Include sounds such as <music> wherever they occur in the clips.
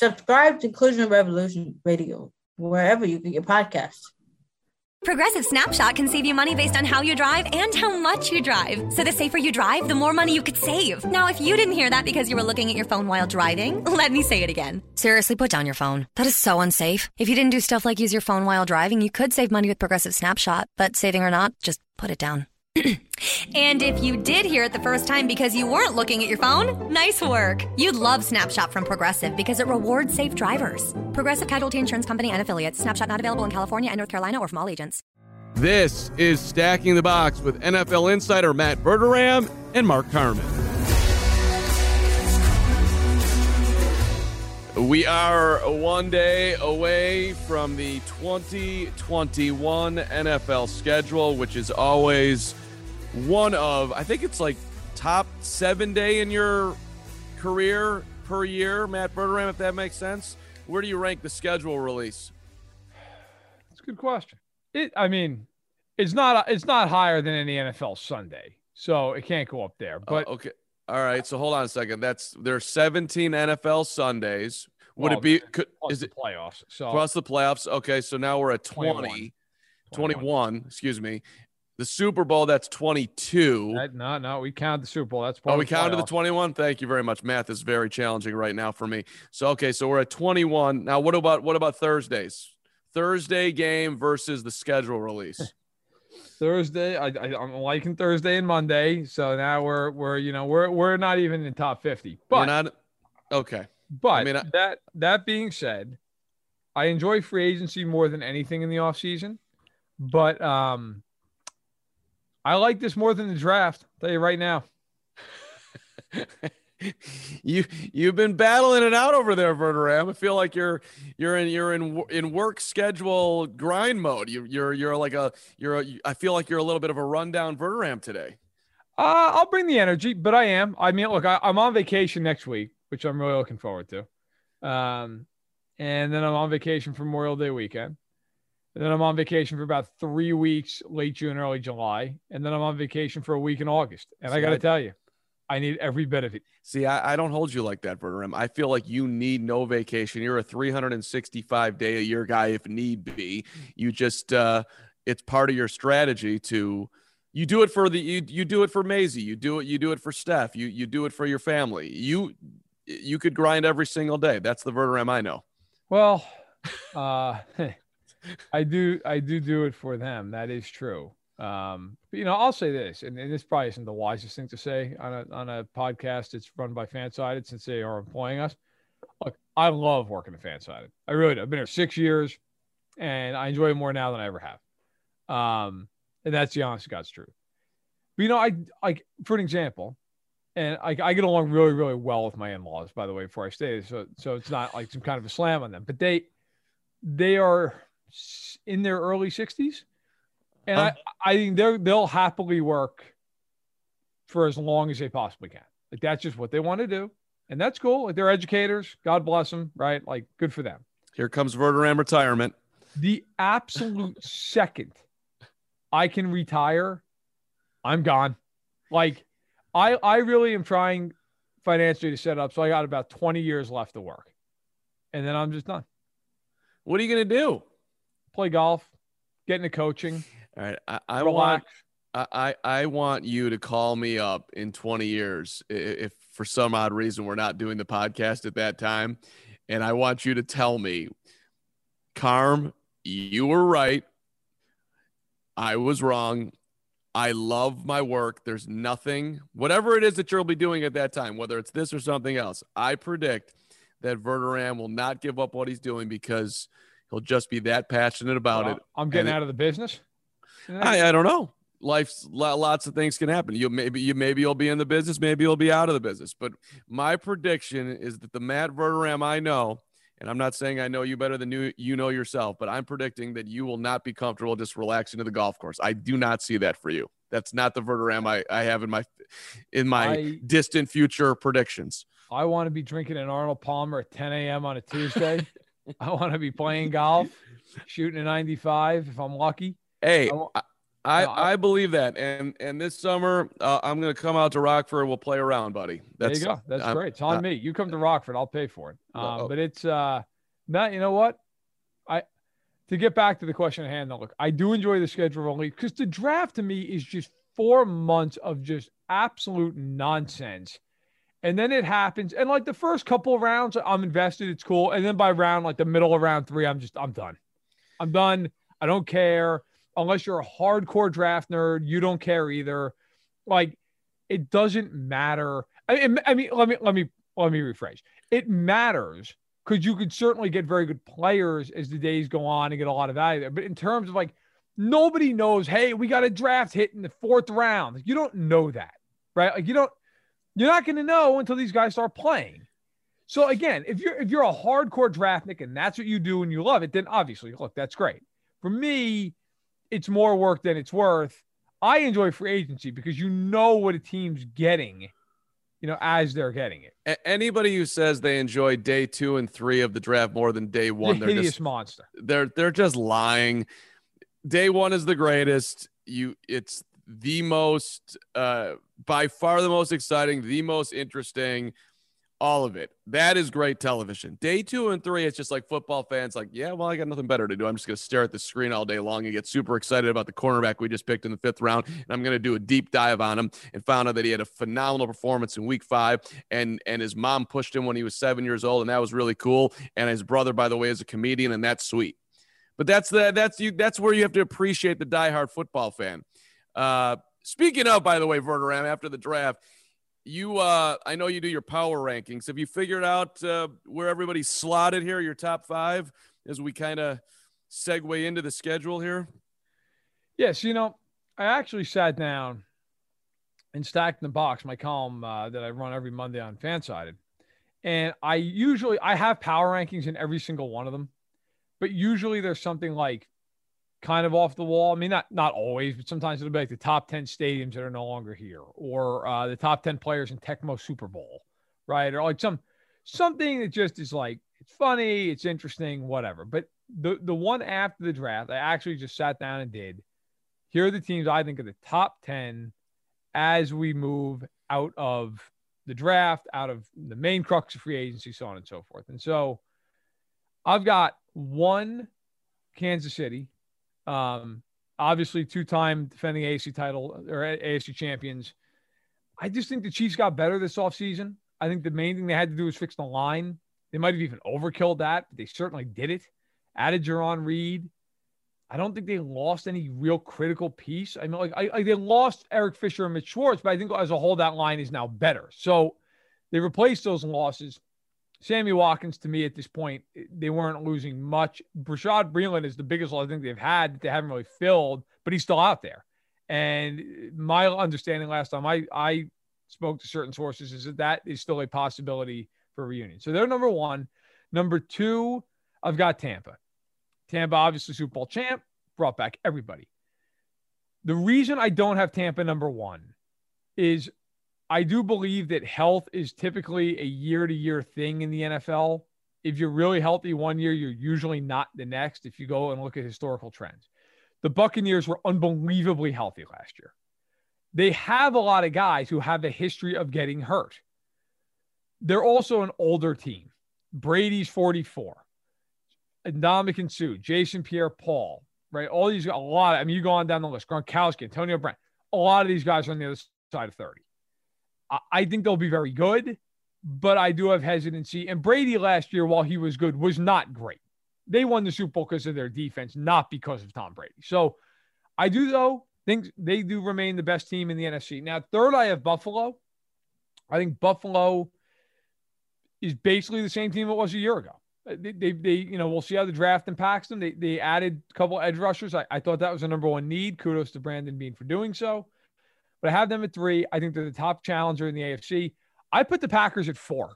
Subscribe to Inclusion Revolution Radio wherever you get your podcasts. Progressive Snapshot can save you money based on how you drive and how much you drive. So the safer you drive, the more money you could save. Now, if you didn't hear that because you were looking at your phone while driving, <laughs> let me say it again. Seriously, put down your phone. That is so unsafe. If you didn't do stuff like use your phone while driving, you could save money with Progressive Snapshot. But saving or not, just put it down. And if you did hear it the first time because you weren't looking at your phone, nice work. You'd love Snapshot from Progressive because it rewards safe drivers. Progressive Casualty Insurance Company and affiliates. Snapshot not available in California and North Carolina or from all agents. This is Stacking the Box with NFL insider Matt Verderame and Mark Carman. We are one day away from the 2021 NFL schedule, which is always one of, I think it's like top seven day in your career per year, Matt Verderame, if that makes sense. Where do you rank the schedule release? That's a good question. It, I mean, it's not it's not higher than any NFL Sunday, so it can't go up there. But uh, okay, all right. So hold on a second. That's there's 17 NFL Sundays. Would well, it oh, be? Could, is it playoffs? So plus the playoffs. Okay, so now we're at 20, 21. 21 excuse me. The Super Bowl, that's 22. That, no, no, we counted the Super Bowl. That's oh, we the counted playoffs. the 21. Thank you very much. Math is very challenging right now for me. So okay, so we're at 21. Now, what about what about Thursdays? Thursday game versus the schedule release. <laughs> Thursday. I, I, am liking Thursday and Monday. So now we're we're you know we're we're not even in top 50. But we're not okay. But I mean, I- that that being said, I enjoy free agency more than anything in the offseason. But um I like this more than the draft. I'll tell you right now. <laughs> you you've been battling it out over there, Verderame. I feel like you're you're in you're in in work schedule grind mode. You you're you're like a you're a, I feel like you're a little bit of a rundown Verderame today. Uh, I'll bring the energy, but I am. I mean, look, I, I'm on vacation next week, which I'm really looking forward to. Um, and then I'm on vacation for Memorial Day weekend. And then I'm on vacation for about three weeks, late June, early July. And then I'm on vacation for a week in August. And I got to tell you, I need every bit of it. See, I, I don't hold you like that, Verderame. I feel like you need no vacation. You're a 365 day a year guy if need be. You just uh it's part of your strategy to you do it for the you you do it for Maisie. You do it you do it for Steph. You you do it for your family. You you could grind every single day. That's the Verderame I know. Well, <laughs> uh, <laughs> I do, I do do it for them. That is true. Um, but, you know, I'll say this, and, and this probably isn't the wisest thing to say on a on a podcast that's run by Fansided since they are employing us. Look, I love working at Fansided. I really do. I've been here six years, and I enjoy it more now than I ever have. Um, and that's the honest God's truth. But you know, I like for an example, and I, I get along really, really well with my in-laws, by the way, before I stay. So, so it's not like some kind of a slam on them, but they, they are in their early sixties, and Huh. I, I think they're they'll happily work for as long as they possibly can. Like that's just what they want to do, and that's cool. Like they're educators. God bless them, right? Like good for them. Here comes Verderame retirement. The absolute <laughs> second I can retire, I'm gone. Like I I really am trying financially to set up so I got about 20 years left to work. And then I'm just done. What are you gonna do? Play golf, get into coaching, <sighs> All right, I, I want relax. I, I I want you to call me up in 20 years if for some odd reason we're not doing the podcast at that time. And I want you to tell me, Carm, you were right. I was wrong. I love my work. There's nothing, whatever it is that you'll be doing at that time, whether it's this or something else, I predict that Verderame will not give up what he's doing because he'll just be that passionate about Well, it. I'm getting and out of the business. I, I don't know. Life's lots of things can happen. You maybe you maybe you'll be in the business, maybe you'll be out of the business. But my prediction is that the Matt Verderame I know, and I'm not saying I know you better than you you know yourself, but I'm predicting that you will not be comfortable just relaxing to the golf course. I do not see that for you. That's not the Verderame I, I have in my in my I- distant future predictions. I want to be drinking an Arnold Palmer at 10 a.m. on a Tuesday. <laughs> I want to be playing golf, shooting a 95 if I'm lucky. Hey, I I, I, No, I- I believe that, and and this summer uh, I'm gonna come out to Rockford. We'll play around, buddy. There you go. That's I'm- great. It's on uh, me. You come to Rockford, I'll pay for it. Um, oh. But it's uh, not. You know what? I to get back to the question at hand. Though, look, I do enjoy the schedule only because the draft to me is just four months of just absolute nonsense. And then it happens, and like the first couple of rounds, I'm invested. It's cool, and then by round like the middle of round three, I'm just I'm done. I'm done. I don't care unless you're a hardcore draft nerd. You don't care either. Like it doesn't matter. I mean, I mean, let me let me let me rephrase. It matters because you could certainly get very good players as the days go on and get a lot of value there. But in terms of like, nobody knows. Hey, we got a draft hit in the fourth round. You don't know that, right? Like you don't. You're not going to know until these guys start playing. So again, if you're if you're a hardcore draftnik and that's what you do and you love it, then obviously, look, that's great. For me, it's more work than it's worth. I enjoy free agency because you know what a team's getting, you know, as they're getting it. A- anybody who says they enjoy day two and three of the draft more than day one, the they're hideous just monster. they're they're just lying. Day one is the greatest. You, it's the most, uh, by far the most exciting, the most interesting. All of it. That is great television. Day two and three, it's just like football fans, like, yeah, well, I got nothing better to do. I'm just going to stare at the screen all day long and get super excited about the cornerback we just picked in the fifth round. And I'm going to do a deep dive on him and found out that he had a phenomenal performance in week five. And and his mom pushed him when he was seven years old, and that was really cool. And his brother, by the way, is a comedian, and that's sweet. But that's the that's you that's where you have to appreciate the diehard football fan. Uh, speaking of, by the way, Verderame, after the draft, you uh, I know you do your power rankings. Have you figured out uh, where everybody's slotted here? Your top five as we kind of segue into the schedule here. Yes, you know, I actually sat down and Stacking the Box my column uh, that I run every Monday on Fansided, and I usually I have power rankings in every single one of them, but usually there's something like kind of off the wall. I mean, not not always, but sometimes it'll be like the top ten stadiums that are no longer here, or uh, the top ten players in Tecmo Super Bowl, right? Or like some something that just is like it's funny, it's interesting, whatever. But the the one after the draft, I actually just sat down and did. Here are the teams I think are the top ten as we move out of the draft, out of the main crux of free agency, so on and so forth. And so I've got one Kansas City, um, obviously two-time defending AFC title or AFC champions. I just think the Chiefs got better this offseason. I think the main thing they had to do was fix the line. They might have even overkilled that, but they certainly did it. Added Jarran Reed. I don't think they lost any real critical piece. I mean, like I, I, they lost Eric Fisher and Mitch Schwartz, but I think as a whole that line is now better. So they replaced those losses. Sammy Watkins, to me, at this point, eh, they weren't losing much. Bashaud Breeland is the biggest loss I think they've had that they haven't really filled, but he's still out there. And eh, my understanding last time I, I spoke to certain sources is that that is still a possibility for reunion. So they're number one. Number two, I've got Tampa. Tampa, obviously Super Bowl champ, brought back everybody. The reason I don't have Tampa number one is I do believe that health is typically a year to year thing in the NFL. If you're really healthy one year, you're usually not the next if you go and look at historical trends. The Buccaneers were unbelievably healthy last year. They have a lot of guys who have a history of getting hurt. They're also an older team. Brady's 44. Ndamukong Suh, Jason Pierre-Paul, right? All these, a lot. Of, I mean, you go on down the list. Gronkowski, Antonio Brown. A lot of these guys are on the other side of 30. I, think they'll be very good, but I do have hesitancy. And Brady last year, while he was good, was not great. They won the Super Bowl because of their defense, not because of Tom Brady. So I do, though, think they do remain the best team in the NFC. Now, third, I have Buffalo. I think Buffalo is basically the same team it was a year ago. Uh, they, they, they, you know, we'll see how the draft impacts them. They, they added a couple edge rushers. I, I thought that was a number one need. Kudos to Brandon Beane for doing so. But I have them at three. I think they're the top challenger in the AFC. I put the Packers at four.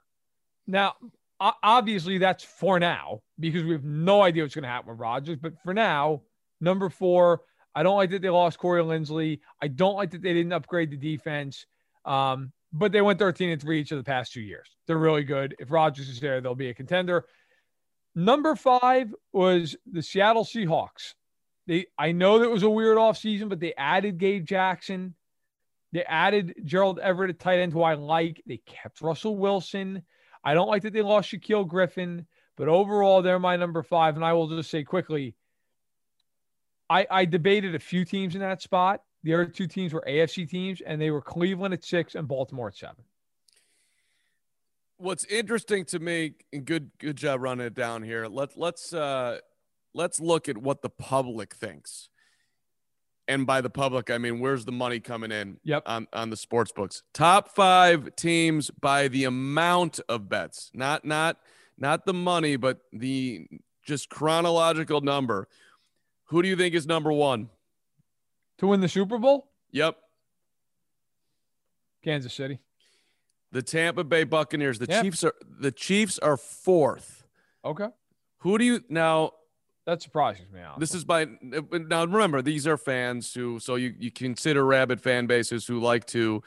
Now, obviously, that's for now because we have no idea what's going to happen with Rodgers. But for now, number four, I don't like that they lost Corey Linsley. I don't like that they didn't upgrade the defense. Um, but they went 13 and three each of the past two years. They're really good. If Rodgers is there, they'll be a contender. Number five was the Seattle Seahawks. They I know that was a weird offseason, but they added Gabe Jackson. They added Gerald Everett at tight end, who I like. They kept Russell Wilson. I don't like that they lost Shaquill Griffin, but overall, they're my number five. And I will just say quickly, I, I debated a few teams in that spot. The other two teams were AFC teams, and they were Cleveland at six and Baltimore at seven. What's interesting to me, and good good job running it down here. Let let's uh let's look at what the public thinks. And by the public, I mean where's the money coming in Yep. on, on the sports books. Top five teams by the amount of bets, not not not the money, but the just chronological number. Who do you think is number one? To win the Super Bowl, Yep. Kansas City. The Tampa Bay Buccaneers. The Yep. Chiefs are the Chiefs are fourth. Okay. Who do you now That surprises me. Honestly. This is by now. Remember, these are fans who, so you you consider rabid fan bases who like to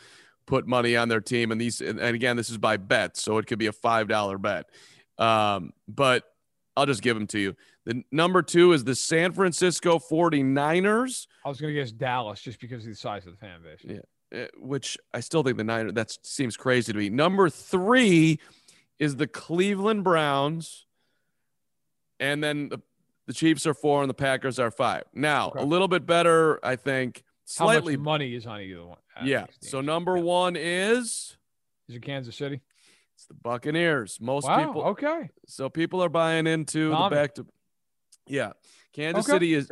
put money on their team, and these, and again, this is by bets, so it could be a five dollar bet. Um, but I'll just give them to you. The number two is the San Francisco 49ers, I was going to guess Dallas just because of the size of the fan base. Yeah. uh, which I still think the Niners. That seems crazy to me. Number three is the Cleveland Browns, and then the, the Chiefs are four and the Packers are five. Now Okay. a little bit better, I think. How Slightly, much money is on either one? Uh, yeah. So number Yeah. one is is it Kansas City? it's the Buccaneers. Most Wow. people, okay. so people are buying into the back to. Yeah, Kansas Okay. City is.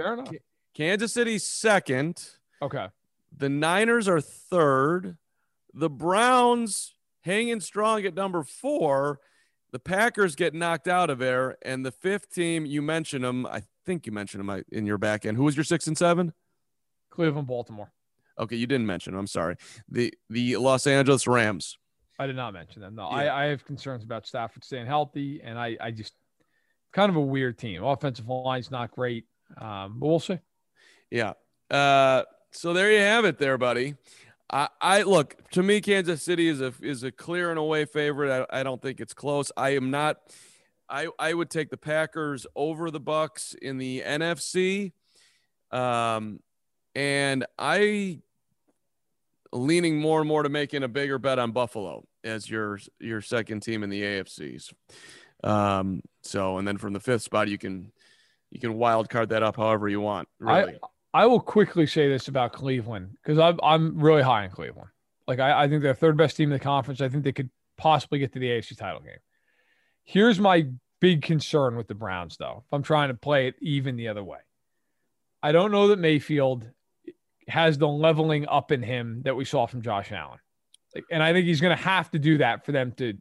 Kansas City second. Okay. The Niners are third. The Browns hanging strong at number four. The Packers get knocked out of there. And the fifth team, you mentioned them. I think you mentioned them in your back end. Who was your six and seven? Cleveland, Baltimore. Okay, you didn't mention them. I'm sorry. The the Los Angeles Rams. I did not mention them. No, Yeah. I, I have concerns about Stafford staying healthy, and I, I just kind of a weird team. Offensive line's not great, um, but we'll see. Yeah. Uh, so there you have it, there, buddy. I, I look to me, Kansas City is a is a clear and away favorite. I, I don't think it's close. I am not. I I would take the Packers over the Bucs in the NFC. Um, and I leaning more and more to making a bigger bet on Buffalo as your your second team in the AFCs. Um, so and then from the fifth spot, you can you can wild card that up however you want. Really. I will quickly say this about Cleveland because I'm I'm really high in Cleveland. Like I, I think they're third best team in the conference. I think they could possibly get to the AFC title game. Here's my big concern with the Browns, though. If I'm trying to play it even the other way, I don't know that Mayfield has the leveling up in him that we saw from Josh Allen. Like, and I think he's going to have to do that for them to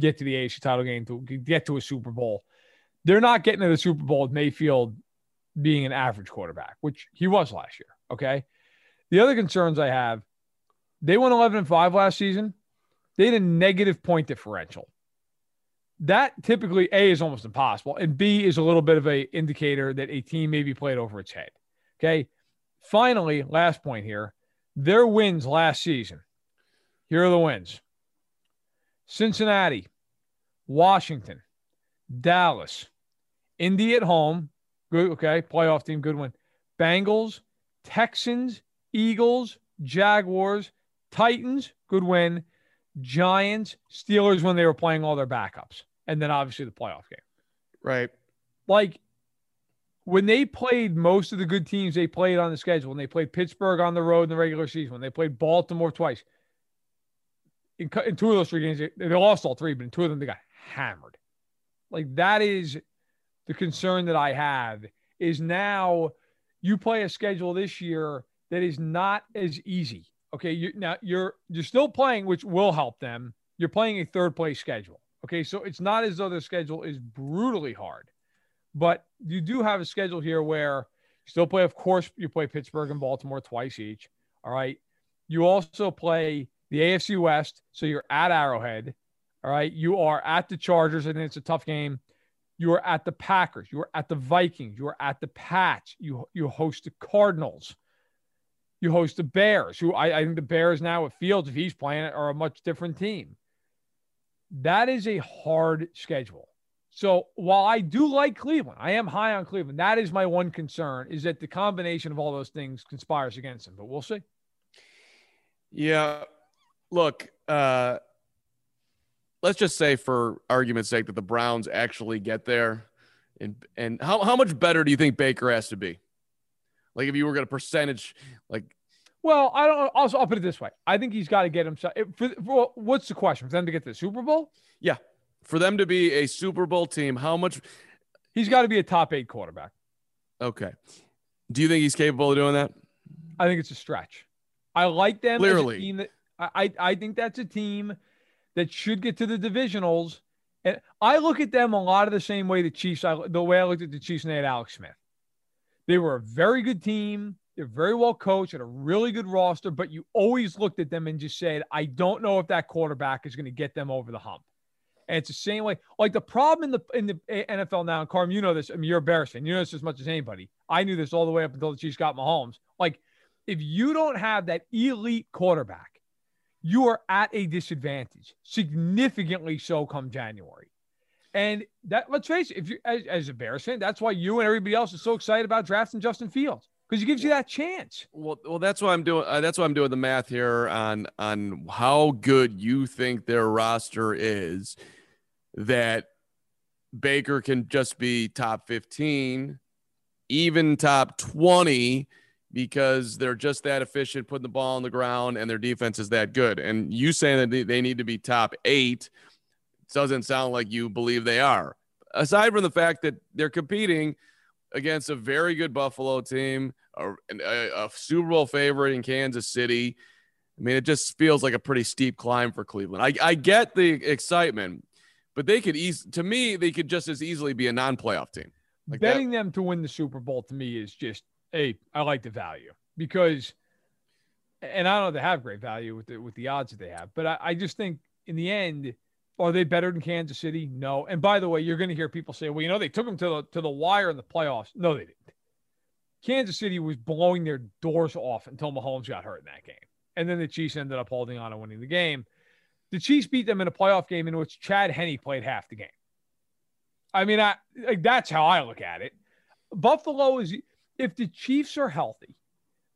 get to the AFC title game to get to a Super Bowl. They're not getting to the Super Bowl with Mayfield being an average quarterback, which he was last year. Okay. The other concerns I have, they went 11 and 5 last season. They had a negative point differential. That typically A is almost impossible, and B is a little bit of a indicator that a team may be played over its head. Okay. Finally, last point here. Their wins last season. Here are the wins. Cincinnati, Washington, Dallas, Indy at home, Good. Okay. Playoff team. Good win. Bengals, Texans, Eagles, Jaguars, Titans. Good win. Giants, Steelers when they were playing all their backups. And then obviously the playoff game. right. Like when they played most of the good teams they played on the schedule, when they played Pittsburgh on the road in the regular season, when they played Baltimore twice, in, in two of those three games, they, they lost all three, but in two of them, they got hammered. Like that is the concern that I have is now you play a schedule this year that is not as easy. Okay, you now you're you're still playing, which will help them. You're playing a third place schedule. Okay, so it's not as though the schedule is brutally hard, but you do have a schedule here where you still play. Of course, you play Pittsburgh and Baltimore twice each. All right, you also play the AFC West, so you're at Arrowhead. All right, you are at the Chargers, and it's a tough game. You are at the Packers. You are at the Vikings. You are at the Pats. You you host the Cardinals. You host the Bears, who I, I think the Bears now with Fields, if he's playing it, are a much different team. That is a hard schedule. So while I do like Cleveland, I am high on Cleveland. That is my one concern is that the combination of all those things conspires against him, but we'll see. Yeah. Look, uh, let's just say for argument's sake that the Browns actually get there. And and how, how much better do you think Baker has to be? Like if you were going to percentage, like well, I don't. Also, I'll put it this way: I think he's got to get himself. For, for, what's the question for them to get to the Super Bowl? Yeah, for them to be a Super Bowl team, how much? He's got to be a top eight quarterback. Okay. Do you think he's capable of doing that? I think it's a stretch. I like them. Clearly, that, I I think that's a team that should get to the divisionals. And I look at them a lot of the same way the Chiefs. I, the way I looked at the Chiefs and they had Alex Smith. They were a very good team. They're very well coached, had a really good roster, but you always looked at them and just said, I don't know if that quarterback is going to get them over the hump. And it's the same way. Like the problem in the in the NFL now, and Carm, you know this. I mean, you're fan. You know this as much as anybody. I knew this all the way up until the Chiefs got Mahomes. Like, if you don't have that elite quarterback, you are at a disadvantage, significantly so come January. And that let's face it, if you as, as a Bears fan, that's why you and everybody else is so excited about drafting Justin Fields because he gives you that chance. Well, well, that's why I'm doing. Uh, that's why I'm doing the math here on on how good you think their roster is. That Baker can just be top 15, even top 20, because they're just that efficient putting the ball on the ground and their defense is that good. And you saying that they, need to be top eight doesn't sound like you believe they are. Aside from the fact that they're competing against a very good Buffalo team, a, a, a, Super Bowl favorite in Kansas City. I mean, it just feels like a pretty steep climb for Cleveland. I, I get the excitement, but they could ease to me, they could just as easily be a non-playoff team. Like Betting that. them to win the Super Bowl to me is just hey, I like the value because, and I don't know they have great value with the with the odds that they have, but I, I just think in the end are they better than Kansas City? No. And by the way, you're going to hear people say, "Well, you know, they took them to the to the wire in the playoffs." No, they didn't. Kansas City was blowing their doors off until Mahomes got hurt in that game, and then the Chiefs ended up holding on and winning the game. The Chiefs beat them in a playoff game in which Chad Henne played half the game. I mean, I like, that's how I look at it. Buffalo is if the Chiefs are healthy,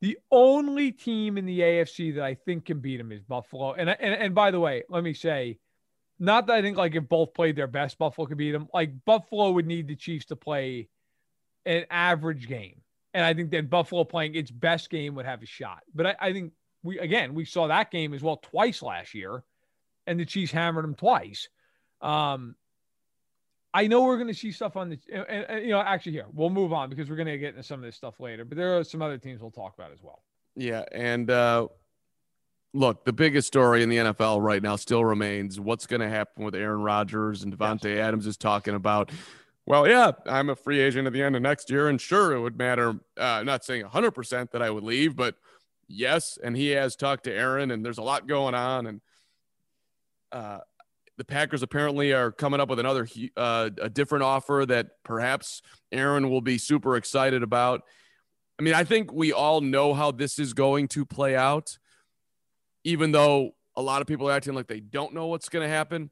the only team in the AFC that I think can beat them is Buffalo. And and and by the way, let me say not that I think like if both played their best, Buffalo could beat them. Like Buffalo would need the Chiefs to play an average game. And I think that Buffalo playing its best game would have a shot. But I, I think we again we saw that game as well twice last year, and the Chiefs hammered them twice. Um, I know we're going to see stuff on the, and, and, you know, actually here we'll move on because we're going to get into some of this stuff later. But there are some other teams we'll talk about as well. Yeah, and uh, look, the biggest story in the NFL right now still remains what's going to happen with Aaron Rodgers and Davante yes. Adams is talking about. Well, yeah, I'm a free agent at the end of next year, and sure, it would matter. Uh, I'm not saying 100% that I would leave, but yes, and he has talked to Aaron, and there's a lot going on, and uh, the Packers apparently are coming up with another uh, a different offer that perhaps Aaron will be super excited about. I mean, I think we all know how this is going to play out even though a lot of people are acting like they don't know what's going to happen.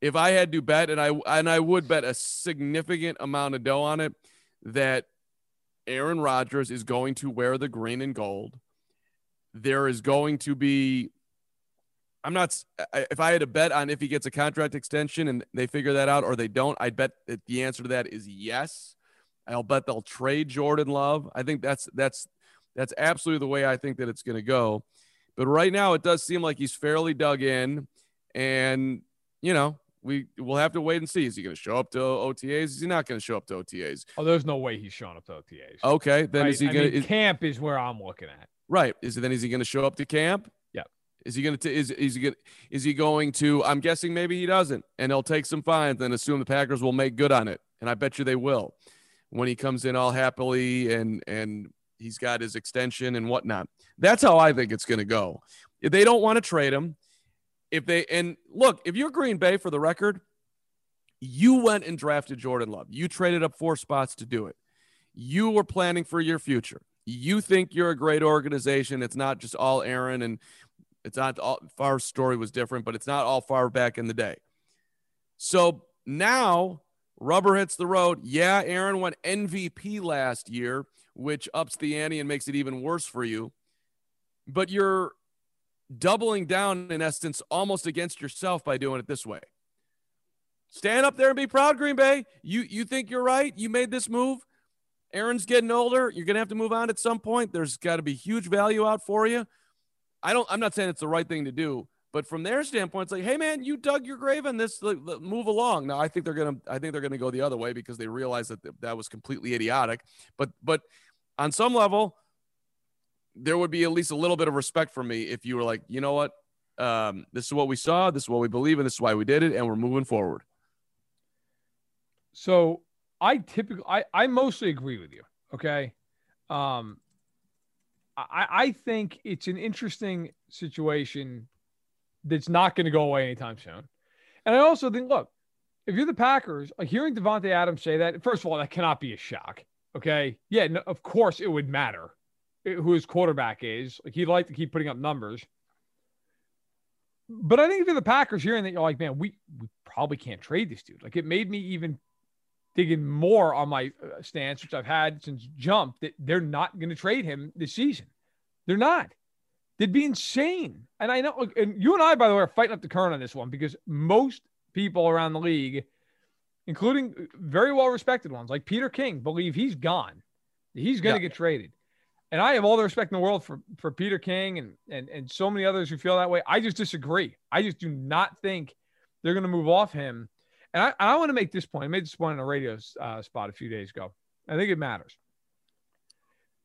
If I had to bet, and I and I would bet a significant amount of dough on it, that Aaron Rodgers is going to wear the green and gold. There is going to be. I'm not. If I had to bet on if he gets a contract extension and they figure that out or they don't, I'd bet that the answer to that is yes. I'll bet they'll trade Jordan Love. I think that's that's that's absolutely the way I think that it's going to go. But right now, it does seem like he's fairly dug in, and you know, we will have to wait and see. Is he going to show up to OTAs? Is he not going to show up to OTAs? Oh, there's no way he's showing up to OTAs. Okay, then right? is he going to? Camp is where I'm looking at. Right. Is it then? Is he going to show up to camp? Is he going to? Is is he going? Is he going to? I'm guessing maybe he doesn't, and he'll take some fines and assume the Packers will make good on it, and I bet you they will when he comes in all happily and and he's got his extension and whatnot. That's how I think it's going to go. If they don't want to trade him, if they and look, if you're Green Bay for the record, you went and drafted Jordan Love. You traded up four spots to do it. You were planning for your future. You think you're a great organization. It's not just all Aaron and it's not all Favre's story was different, but it's not all Favre back in the day. So now rubber hits the road. Yeah, Aaron went MVP last year, which ups the ante and makes it even worse for you. But you're doubling down, in essence, almost against yourself by doing it this way. Stand up there and be proud, Green Bay. You you think you're right? You made this move. Aaron's getting older. You're gonna have to move on at some point. There's got to be huge value out for you. I don't. I'm not saying it's the right thing to do, but from their standpoint, it's like, hey man, you dug your grave in this. Move along. Now I think they're gonna. I think they're gonna go the other way because they realize that that was completely idiotic. But but on some level, there would be at least a little bit of respect for me if you were like, you know what, um, this is what we saw, this is what we believe in, this is why we did it, and we're moving forward. So I typically, I, I mostly agree with you. Okay. Um, I, I think it's an interesting situation that's not going to go away anytime soon. And I also think, look, if you're the Packers, like hearing Davante Adams say that, first of all, that cannot be a shock. Okay. Yeah, no, of course it would matter eh, who his quarterback is. Like he'd like to keep putting up numbers. But I think if you're the Packers hearing that, you're like, man, we, we probably can't trade this dude. Like it made me even digging more on my uh, stance, which I've had since jump, that they're not going to trade him this season. They're not. They'd be insane. And I know, and you and I, by the way, are fighting up the current on this one because most people around the league, including very well respected ones like Peter King, believe he's gone. He's going to yeah. get traded. And I have all the respect in the world for, for Peter King and, and, and so many others who feel that way. I just disagree. I just do not think they're going to move off him and I, I want to make this point. I made this point on a radio uh, spot a few days ago. I think it matters.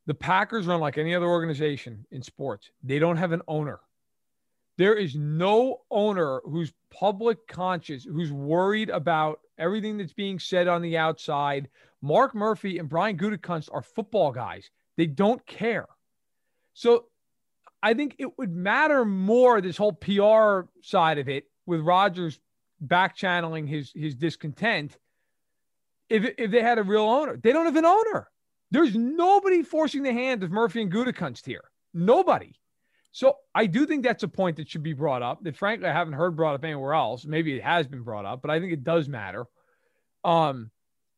The Packers run like any other organization in sports. They don't have an owner. There is no owner who's public conscious, who's worried about everything that's being said on the outside. Mark Murphy and Brian Gutekunst are football guys. They don't care. So I think it would matter more this whole PR side of it with Rodgers back channeling his his discontent if, if they had a real owner. They don't have an owner. There's nobody forcing the hand of Murphy and Gutekunst here. Nobody. So I do think that's a point that should be brought up. That frankly I haven't heard brought up anywhere else. Maybe it has been brought up, but I think it does matter. Um,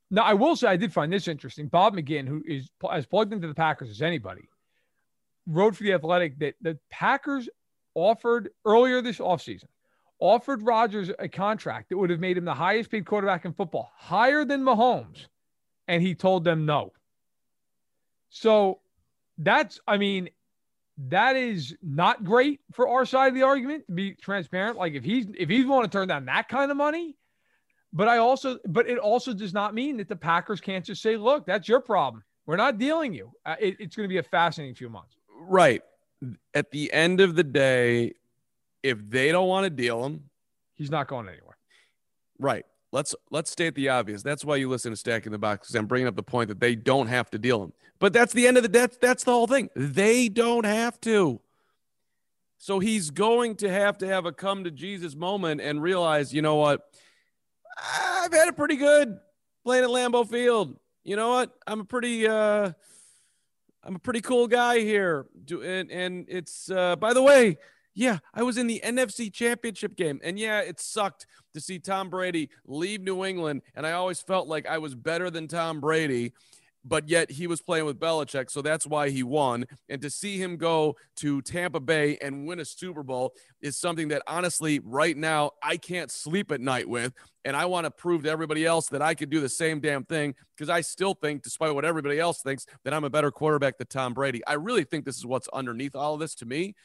now I will say I did find this interesting. Bob McGinn, who is as plugged into the Packers as anybody, wrote for the Athletic that the Packers offered earlier this offseason offered Rodgers a contract that would have made him the highest paid quarterback in football, higher than Mahomes, and he told them no. So that's, I mean, that is not great for our side of the argument to be transparent. Like if he's if he's willing to turn down that kind of money, but I also, but it also does not mean that the Packers can't just say, "Look, that's your problem. We're not dealing you." Uh, it, it's going to be a fascinating few months. Right. At the end of the day, if they don't want to deal him, he's not going anywhere. Right. Let's let's state the obvious. That's why you listen to Stacking the Box because I'm bringing up the point that they don't have to deal him. But that's the end of the that's that's the whole thing. They don't have to. So he's going to have to have a come to Jesus moment and realize, you know what? I've had it pretty good playing at Lambeau Field. You know what? I'm a pretty uh I'm a pretty cool guy here. Do and and it's uh by the way, yeah, I was in the NFC Championship game. And yeah, it sucked to see Tom Brady leave New England. And I always felt like I was better than Tom Brady, but yet he was playing with Belichick. So that's why he won. And to see him go to Tampa Bay and win a Super Bowl is something that honestly, right now, I can't sleep at night with. And I want to prove to everybody else that I could do the same damn thing because I still think, despite what everybody else thinks, that I'm a better quarterback than Tom Brady. I really think this is what's underneath all of this to me.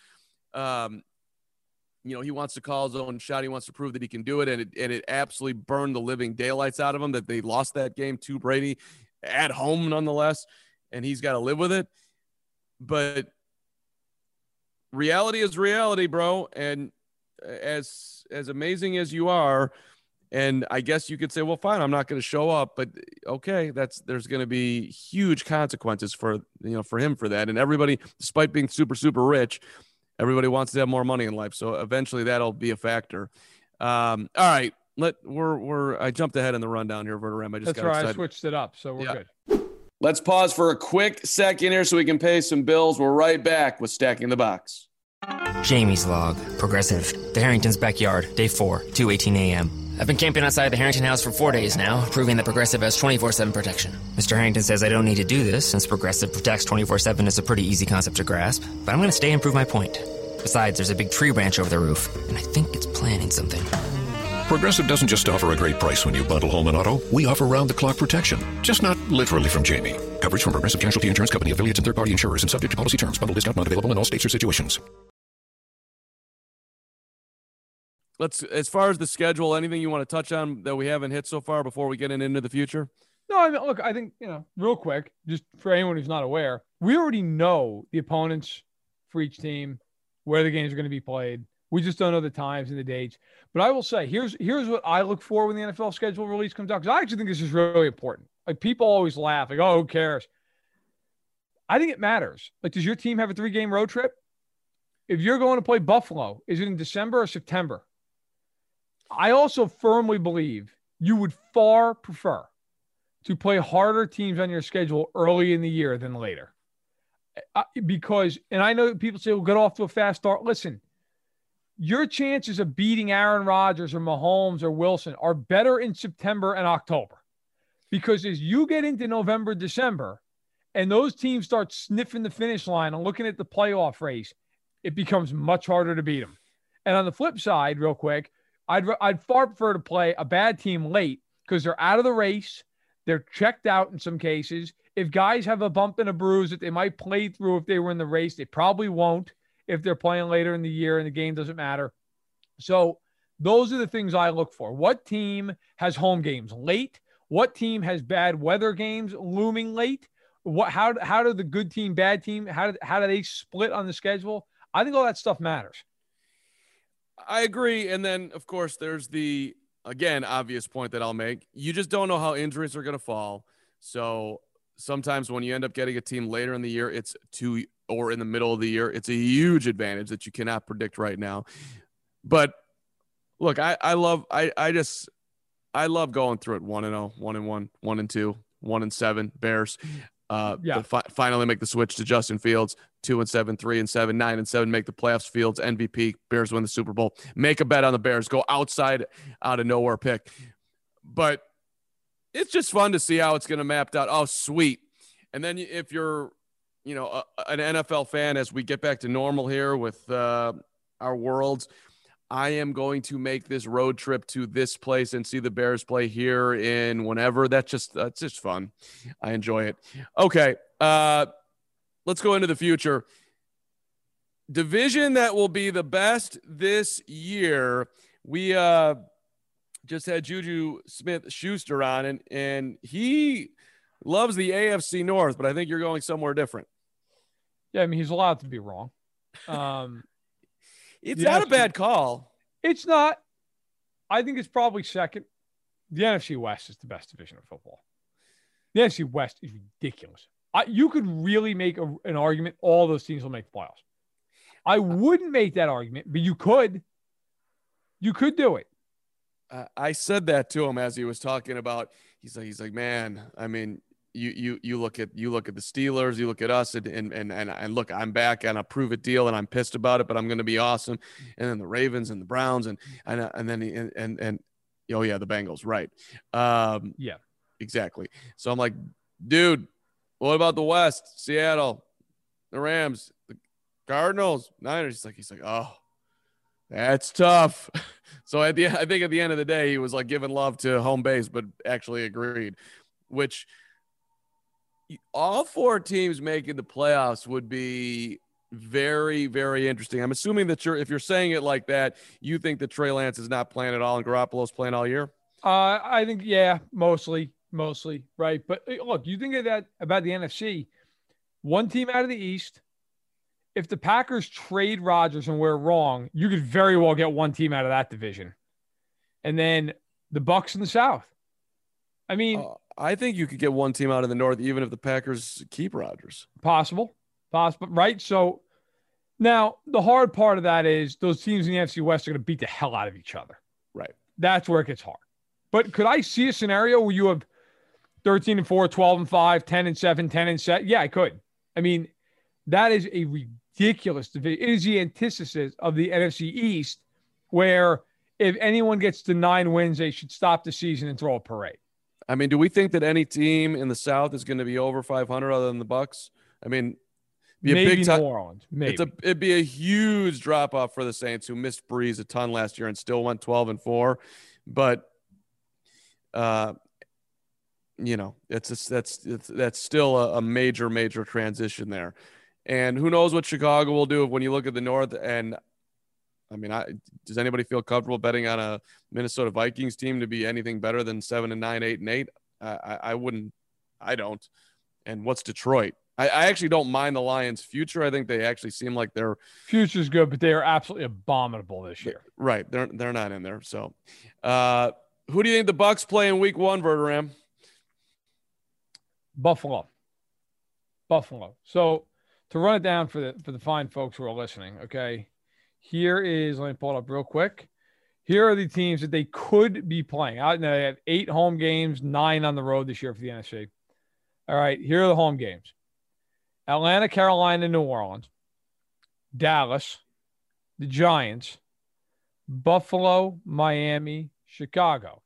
Um, you know, he wants to call his own shot. He wants to prove that he can do it. And it, and it absolutely burned the living daylights out of him that they lost that game to Brady at home, nonetheless. And he's got to live with it. But reality is reality, bro. And as as amazing as you are, and I guess you could say, well, fine, I'm not going to show up, but okay, that's there's going to be huge consequences for you know for him for that. And everybody, despite being super super rich, everybody wants to have more money in life. So eventually that'll be a factor. Um, all right. Let we're we're I jumped ahead in the rundown here, Verderame. I just That's got right. Excited. I switched it up, so we're yeah. good. Let's pause for a quick second here so we can pay some bills. We're right back with stacking the box. Jamie's log, progressive. The Harrington's backyard, day four, 2:18 a.m. I've been camping outside the Harrington house for four days now, proving that Progressive has 24 7 protection. Mr. Harrington says I don't need to do this since Progressive protects 24 7 is a pretty easy concept to grasp, but I'm going to stay and prove my point. Besides, there's a big tree branch over the roof, and I think it's planning something. Progressive doesn't just offer a great price when you bundle home and auto. We offer round the clock protection. Just not literally from Jamie. Coverage from Progressive Casualty Insurance Company, affiliates, and third party insurers and subject to policy terms. Bundle discount not available in all states or situations. Let's, as far as the schedule, anything you want to touch on that we haven't hit so far before we get in, into the future? No, I mean, look, I think, you know, real quick, just for anyone who's not aware, we already know the opponents for each team, where the games are going to be played. We just don't know the times and the dates. But I will say, here's here's what I look for when the NFL schedule release comes out because I actually think this is really important. Like people always laugh, like, "Oh, who cares?" I think it matters. Like, does your team have a three game road trip? If you're going to play Buffalo, is it in December or September? I also firmly believe you would far prefer to play harder teams on your schedule early in the year than later. Uh, because, and I know people say, we'll get off to a fast start. Listen, your chances of beating Aaron Rodgers or Mahomes or Wilson are better in September and October. Because as you get into November, December, and those teams start sniffing the finish line and looking at the playoff race, it becomes much harder to beat them. And on the flip side, real quick, I'd, I'd far prefer to play a bad team late because they're out of the race. They're checked out in some cases. If guys have a bump and a bruise that they might play through if they were in the race, they probably won't if they're playing later in the year and the game doesn't matter. So those are the things I look for. What team has home games late? What team has bad weather games looming late? What how how do the good team, bad team, how do, how do they split on the schedule? I think all that stuff matters. I agree. And then of course there's the again obvious point that I'll make. You just don't know how injuries are going to fall. So sometimes when you end up getting a team later in the year, it's too or in the middle of the year, it's a huge advantage that you cannot predict right now. But look, I, I love, I, I just, I love going through it one and oh, one and one, one and two, one and seven Bears. Uh, yeah. Fi- finally make the switch to Justin Fields. Two and seven, three and seven, nine and seven. Make the playoffs. Fields MVP. Bears win the Super Bowl. Make a bet on the Bears. Go outside, out of nowhere pick. But it's just fun to see how it's going to map out. Oh, sweet. And then if you're you know, a, an NFL fan as we get back to normal here with uh, our worlds. I am going to make this road trip to this place and see the Bears play here in whenever. That's just that's just fun. I enjoy it. Okay, uh, let's go into the future. Division that will be the best this year. We uh, just had Juju Smith Schuster on, and and he loves the AFC North, but I think you're going somewhere different. Yeah, I mean he's allowed to be wrong. Um, <laughs> it's not NFC, a bad call. It's not. I think it's probably second. The NFC West is the best division of football. The NFC West is ridiculous. I, you could really make a, an argument all those teams will make the playoffs. I wouldn't make that argument, but you could. You could do it. Uh, I said that to him as he was talking about. He's like, he's like, man. I mean, you you you look at you look at the Steelers, you look at us, and and and and, look, I'm back and I prove a deal, and I'm pissed about it, but I'm going to be awesome. And then the Ravens and the Browns, and and and then and and, and oh yeah, the Bengals, right? Um, yeah, exactly. So I'm like, dude, what about the West? Seattle, the Rams, the Cardinals, Niners. He's like, he's like, oh, that's tough. <laughs> So at the I think at the end of the day, he was like giving love to home base, but actually agreed, which all four teams making the playoffs would be very, very interesting. I'm assuming that you're, if you're saying it like that, you think that Trey Lance is not playing at all and Garoppolo's playing all year. Uh, I think, yeah, mostly, mostly, right. But look, you think of that about the NFC, one team out of the East. If the Packers trade Rodgers and we're wrong, you could very well get one team out of that division, and then the Bucs in the South. I mean, uh, I think you could get one team out of the North, even if the Packers keep Rodgers. Possible, possible, right? So now the hard part of that is those teams in the NFC West are going to beat the hell out of each other. Right. That's where it gets hard. But could I see a scenario where you have 13 and 4, 12 and 5, 10 and 7, 10 and 7? Yeah, I could. I mean, that is a ridiculous division. It is the antithesis of the NFC East, where if anyone gets to nine wins, they should stop the season and throw a parade. I mean, do we think that any team in the South is going to be over 500 other than the Bucs? I mean, be a Maybe big New Orleans. Maybe it's a, it'd be a huge drop off for the Saints, who missed Brees a ton last year and still went 12 and four. But, uh, you know, it's a, that's it's, that's still a, a major major transition there. And who knows what Chicago will do when you look at the North. And I mean, I, does anybody feel comfortable betting on a Minnesota Vikings team to be anything better than seven and nine, eight and eight? I, I wouldn't. I don't. And what's Detroit? I, I, actually don't mind the Lions' future. I think they actually seem like their future's good, but they are absolutely abominable this year. Right. They're they're not in there. So, uh, who do you think the Bucs play in Week One, Verderame? Buffalo. Buffalo. So to run it down for the for the fine folks who are listening, okay. Here is let me pull it up real quick. Here are the teams that they could be playing. Out they have eight home games, nine on the road this year for the NFC. All right, here are the home games: Atlanta, Carolina, New Orleans, Dallas, the Giants, Buffalo, Miami, Chicago.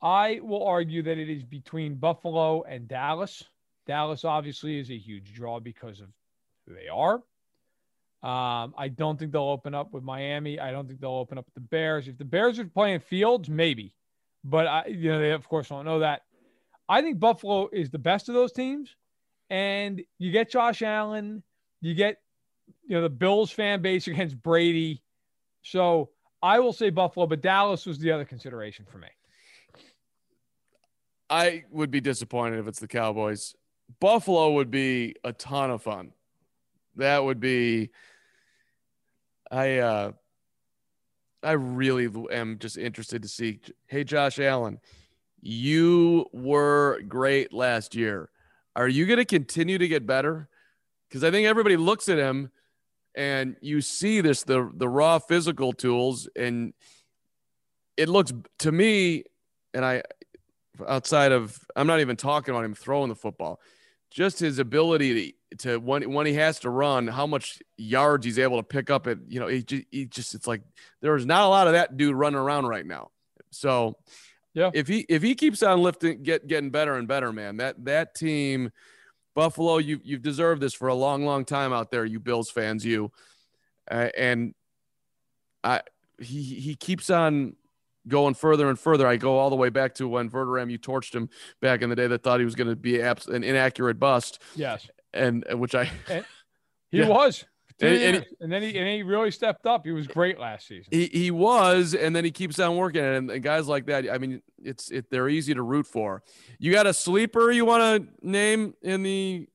I will argue that it is between Buffalo and Dallas. Dallas obviously is a huge draw because of who they are. Um, I don't think they'll open up with Miami. I don't think they'll open up with the Bears. If the Bears are playing Fields, maybe, but I, you know, they of course don't know that. I think Buffalo is the best of those teams, and you get Josh Allen, you get you know the Bills fan base against Brady, so I will say Buffalo, but Dallas was the other consideration for me. I would be disappointed if it's the Cowboys. Buffalo would be a ton of fun. That would be I uh I really am just interested to see hey Josh Allen, you were great last year. Are you going to continue to get better? Cuz I think everybody looks at him and you see this the the raw physical tools and it looks to me and I outside of I'm not even talking about him throwing the football just his ability to, to when when he has to run, how much yards he's able to pick up. At you know, he just, he just it's like there's not a lot of that dude running around right now. So, yeah, if he if he keeps on lifting, get getting better and better, man, that that team, Buffalo, you you've deserved this for a long, long time out there, you Bills fans, you, uh, and I he he keeps on going further and further. I go all the way back to when Verderame, you torched him back in the day that thought he was going to be an inaccurate bust. Yes. And uh, which I, and <laughs> he yeah. was. And, and, he, and, then he and he really stepped up. He was great last season. He, he was, and then he keeps on working. And, and guys like that, I mean, it's it they're easy to root for. You got a sleeper you want to name in the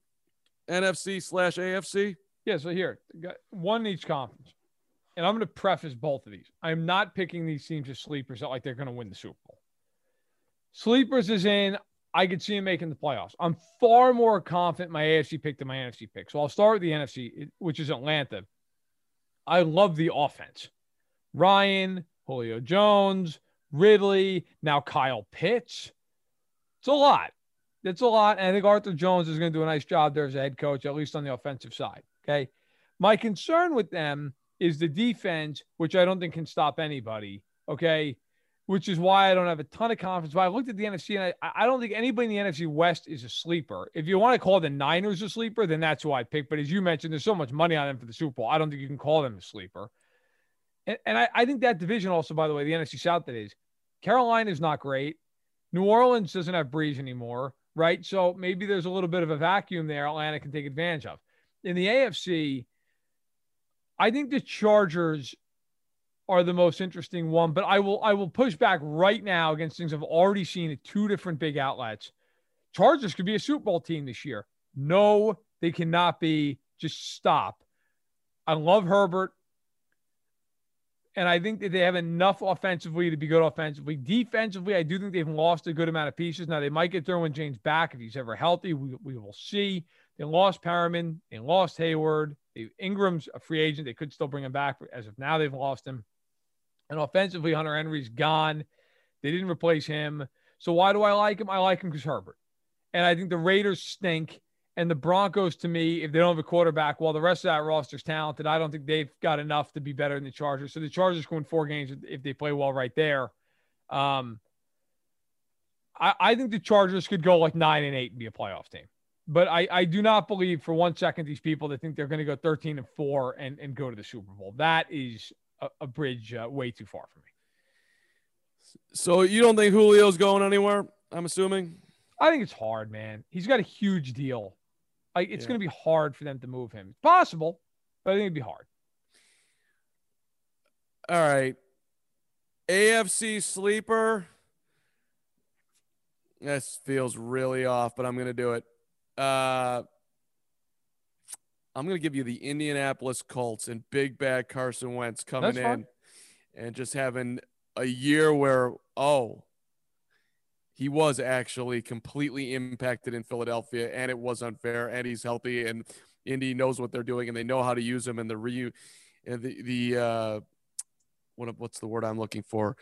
NFC slash AFC? Yeah. So here, got one each conference and I'm going to preface both of these. I'm not picking these teams as sleepers like they're going to win the Super Bowl. Sleepers is in, I could see them making the playoffs. I'm far more confident my AFC pick than my NFC pick. So I'll start with the NFC, which is Atlanta. I love the offense. Ryan, Julio Jones, Ridley, now Kyle Pitts. It's a lot. It's a lot. And I think Arthur Jones is going to do a nice job there as a head coach, at least on the offensive side. Okay. My concern with them is the defense, which I don't think can stop anybody. Okay. Which is why I don't have a ton of confidence. But I looked at the NFC and I, I don't think anybody in the NFC West is a sleeper. If you want to call the Niners a sleeper, then that's who I pick. But as you mentioned, there's so much money on them for the Super Bowl. I don't think you can call them a sleeper. And, and I, I think that division also, by the way, the NFC South that is, Carolina is not great. New Orleans doesn't have Brees anymore, right? So maybe there's a little bit of a vacuum there Atlanta can take advantage of. In the AFC, I think the Chargers are the most interesting one, but I will I will push back right now against things I've already seen at two different big outlets. Chargers could be a Super Bowl team this year. No, they cannot be. Just stop. I love Herbert. And I think that they have enough offensively to be good offensively. Defensively, I do think they've lost a good amount of pieces. Now, they might get Derwin James back if he's ever healthy. We, we will see. They lost Perryman. They lost Hayward. Ingram's a free agent. They could still bring him back. As of now, they've lost him. And offensively, Hunter Henry's gone. They didn't replace him. So why do I like him? I like him because Herbert. And I think the Raiders stink. And the Broncos, to me, if they don't have a quarterback, while the rest of that roster's talented, I don't think they've got enough to be better than the Chargers. So the Chargers win four games if they play well right there. Um, I, I think the Chargers could go like nine and eight and be a playoff team. But I, I do not believe for one second these people that think they're going to go 13 and four and, and go to the Super Bowl. That is a, a bridge uh, way too far for me. So you don't think Julio's going anywhere? I'm assuming. I think it's hard, man. He's got a huge deal. Like it's yeah. going to be hard for them to move him. It's possible, but I think it'd be hard. All right. AFC sleeper. This feels really off, but I'm going to do it. Uh, I'm going to give you the Indianapolis Colts and big bad Carson Wentz coming in and just having a year where, oh, he was actually completely impacted in Philadelphia and it was unfair and he's healthy and Indy knows what they're doing and they know how to use him and the re and the the uh what what's the word I'm looking for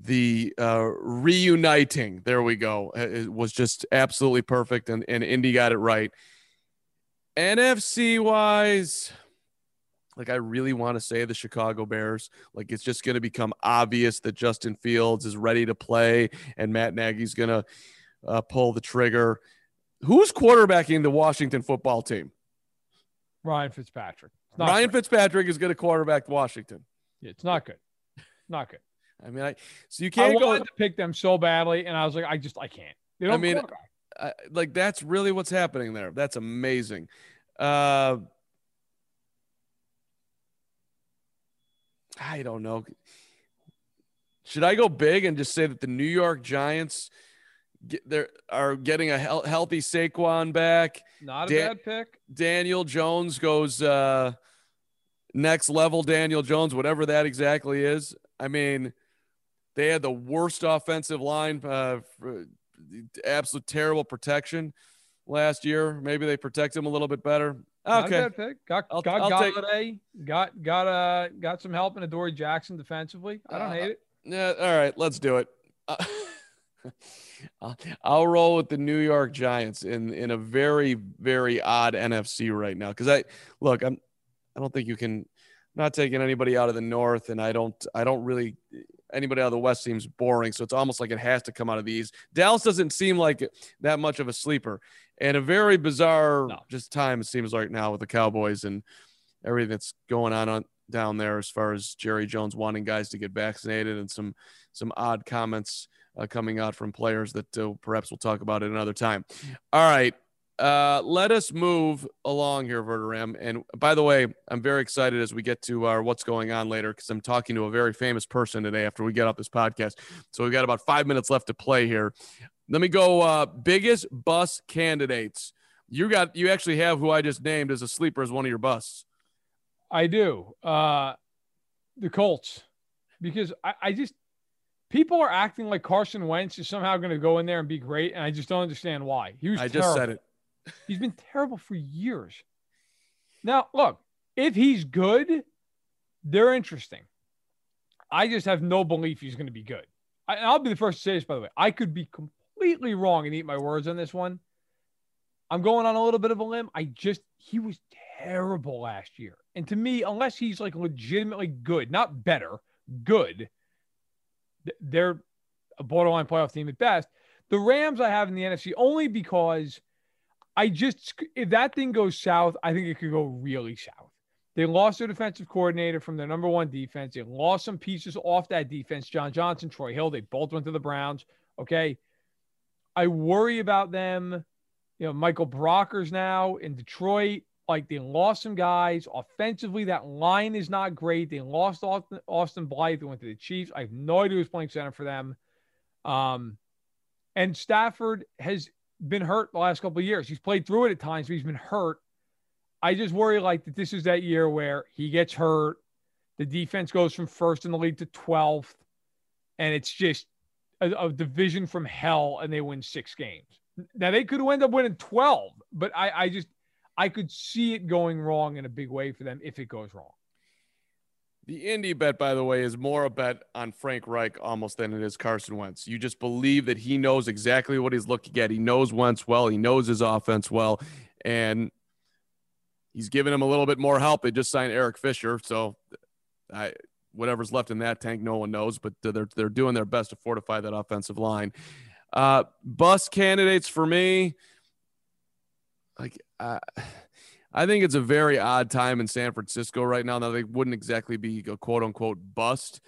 the uh, reuniting there we go it was just absolutely perfect and, and indy got it right nfc wise like I really want to say the Chicago Bears. Like it's just going to become obvious that Justin Fields is ready to play and Matt Nagy's going to uh, pull the trigger. Who's quarterbacking the Washington football team? Ryan Fitzpatrick. Ryan great. Fitzpatrick is going to quarterback Washington. Yeah, it's not good. Not good. I mean, I so you can't I go to pick them so badly, and I was like, I just I can't. I mean, I, like that's really what's happening there. That's amazing. Uh, I don't know. Should I go big and just say that the New York Giants get, there are getting a he- healthy Saquon back? Not a bad pick. Daniel Jones goes uh, next level. Daniel Jones, whatever that exactly is. I mean, they had the worst offensive line, uh, absolute terrible protection last year. Maybe they protect him a little bit better. Okay. Got I'll, got I'll Golladay. Take... Got got uh got some help in Adoree Jackson defensively. I don't uh, hate it. Yeah. All right. Let's do it. Uh, <laughs> I'll roll with the New York Giants in in a very very odd NFC right now because I look I'm I don't think you can not taking anybody out of the North and I don't I don't really anybody out of the West seems boring. So it's almost like it has to come out of the East. Dallas doesn't seem like that much of a sleeper. And a very bizarre no. just time it seems right now with the Cowboys and everything that's going on, on down there as far as Jerry Jones wanting guys to get vaccinated and some some odd comments uh, coming out from players that uh, perhaps we'll talk about at another time. All right. Uh, let us move along here, Verderame. And by the way, I'm very excited as we get to our what's going on later because I'm talking to a very famous person today after we get off this podcast. So we've got about five minutes left to play here. Let me go. Uh, biggest bus candidates. You got. You actually have who I just named as a sleeper as one of your busts. I do. Uh, the Colts, because I, I just people are acting like Carson Wentz is somehow going to go in there and be great, and I just don't understand why. He was. I terrible. just said it. He's been terrible for years. Now, look, if he's good, they're interesting. I just have no belief he's going to be good. I, will be the first to say this, by the way. I could be completely wrong and eat my words on this one. I'm going on a little bit of a limb. I just, he was terrible last year. And to me, unless he's like legitimately good, not better, good, they're a borderline playoff team at best. The Rams I have in the NFC only because I just if that thing goes south, I think it could go really south. They lost their defensive coordinator from their number one defense. They lost some pieces off that defense. John Johnson, Troy Hill, they both went to the Browns. Okay. I worry about them. You know, Michael Brockers now in Detroit. Like they lost some guys. Offensively, that line is not great. They lost Austin, Austin Blythe. They went to the Chiefs. I have no idea who's playing center for them. Um, and Stafford has been hurt the last couple of years. He's played through it at times, but he's been hurt. I just worry like that this is that year where he gets hurt, the defense goes from first in the league to 12th, and it's just a, a division from hell, and they win six games. Now they could end up winning 12, but I, I just I could see it going wrong in a big way for them if it goes wrong. The Indy bet, by the way, is more a bet on Frank Reich almost than it is Carson Wentz. You just believe that he knows exactly what he's looking at. He knows Wentz well. He knows his offense well. and he's giving him a little bit more help. They just signed Eric Fisher, so I whatever's left in that tank, no one knows, but they're they're doing their best to fortify that offensive line. Uh, bus candidates for me, like uh, I think it's a very odd time in San Francisco right now. Now they wouldn't exactly be a quote unquote bust,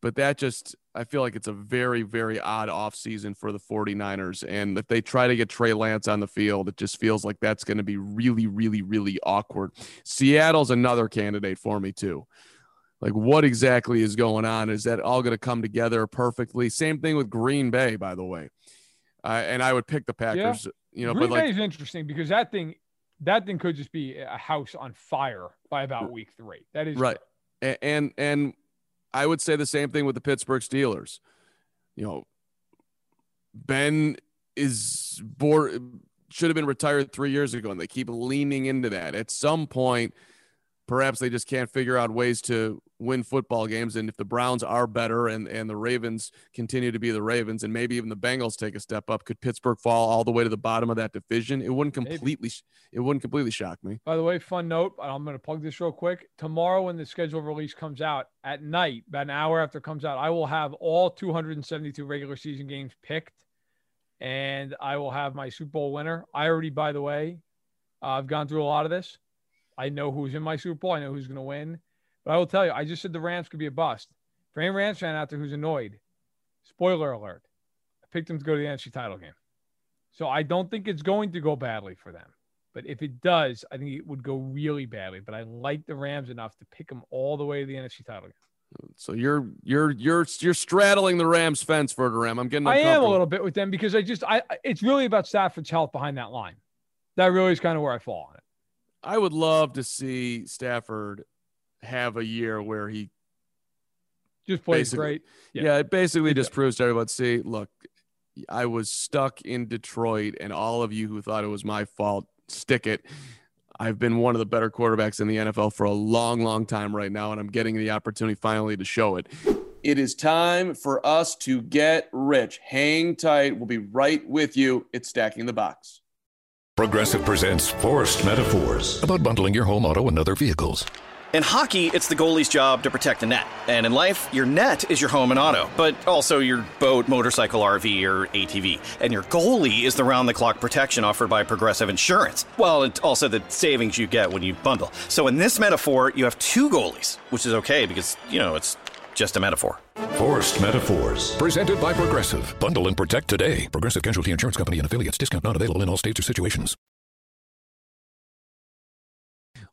but that just I feel like it's a very very odd offseason for the 49ers and if they try to get Trey Lance on the field it just feels like that's going to be really really really awkward. Seattle's another candidate for me too. Like what exactly is going on? Is that all going to come together perfectly? Same thing with Green Bay by the way. Uh, and I would pick the Packers, yeah. you know, Green but like, Bay is interesting because that thing that thing could just be a house on fire by about week 3. That is right. And, and and I would say the same thing with the Pittsburgh Steelers. You know, Ben is bored, should have been retired three years ago, and they keep leaning into that. At some point, perhaps they just can't figure out ways to win football games. And if the Browns are better and, and the Ravens continue to be the Ravens and maybe even the Bengals take a step up, could Pittsburgh fall all the way to the bottom of that division? It wouldn't completely maybe. it wouldn't completely shock me. By the way, fun note, I'm going to plug this real quick. Tomorrow when the schedule release comes out at night, about an hour after it comes out, I will have all 272 regular season games picked and I will have my Super Bowl winner. I already by the way, uh, I've gone through a lot of this. I know who's in my Super Bowl. I know who's going to win. But I will tell you, I just said the Rams could be a bust. For any Rams fan out there who's annoyed, spoiler alert, I picked them to go to the NFC title game. So I don't think it's going to go badly for them. But if it does, I think it would go really badly. But I like the Rams enough to pick them all the way to the NFC title game. So you're you're you're you're straddling the Rams fence for the Ram. I'm getting. I am a little bit with them because I just I it's really about Stafford's health behind that line. That really is kind of where I fall on it. I would love to see Stafford have a year where he just plays great. Yeah, yeah it basically yeah. just proves to everyone see, look, I was stuck in Detroit, and all of you who thought it was my fault, stick it. I've been one of the better quarterbacks in the NFL for a long, long time right now, and I'm getting the opportunity finally to show it. It is time for us to get rich. Hang tight. We'll be right with you. It's Stacking the Box. Progressive presents Forced Metaphors about bundling your home, auto, and other vehicles. In hockey, it's the goalie's job to protect the net. And in life, your net is your home and auto, but also your boat, motorcycle, RV, or ATV. And your goalie is the round the clock protection offered by Progressive Insurance. Well, and also the savings you get when you bundle. So in this metaphor, you have two goalies, which is okay because, you know, it's just a metaphor. Forced Metaphors. Presented by Progressive. Bundle and protect today. Progressive Casualty Insurance Company and affiliates. Discount not available in all states or situations.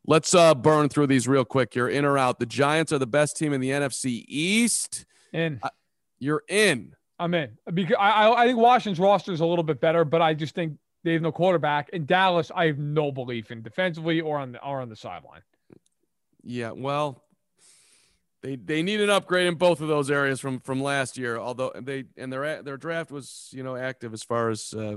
Let's uh, burn through these real quick. You're in or out. The Giants are the best team in the NFC East. In. Uh, you're in. I'm in because I, I think Washington's roster is a little bit better, but I just think they have no quarterback. In Dallas, I have no belief in defensively or on the or on the sideline. Yeah, well, they they need an upgrade in both of those areas from from last year. Although they and their their draft was you know active as far as uh,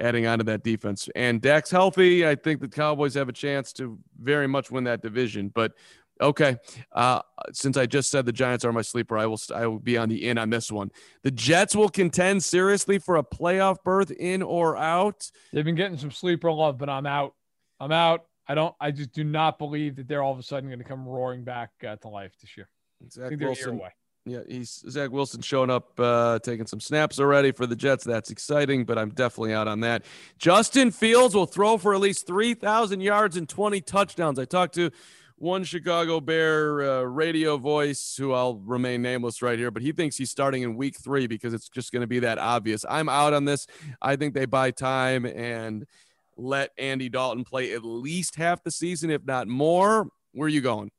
adding on to that defense. And Dak's healthy. I think the Cowboys have a chance to very much win that division. But okay, uh, since I just said the Giants are my sleeper, I will I will be on the in on this one. The Jets will contend seriously for a playoff berth, in or out. They've been getting some sleeper love, but I'm out. I'm out. I don't. I just do not believe that they're all of a sudden going to come roaring back uh, to life this year. Zach Wilson. Yeah, he's Zach Wilson showing up, uh, taking some snaps already for the Jets. That's exciting, but I'm definitely out on that. Justin Fields will throw for at least 3,000 yards and 20 touchdowns. I talked to one Chicago Bear uh, radio voice who I'll remain nameless right here, but he thinks he's starting in week three because it's just going to be that obvious. I'm out on this. I think they buy time and let Andy Dalton play at least half the season, if not more. Where are you going?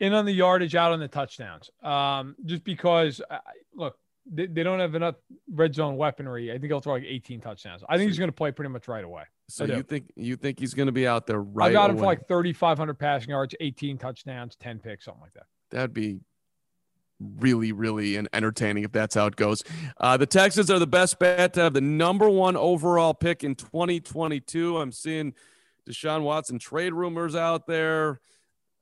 In on the yardage, out on the touchdowns. Um, just because, uh, look, they, they, don't have enough red zone weaponry. I think he'll throw like 18 touchdowns. I think he's going to play pretty much right away. So you think you think he's going to be out there right? Away? I got him away. for like 3,500 passing yards, 18 touchdowns, 10 picks, something like that. That'd be really, really entertaining if that's how it goes. Uh, the Texans are the best bet to have the number one overall pick in 2022. I'm seeing Deshaun Watson trade rumors out there.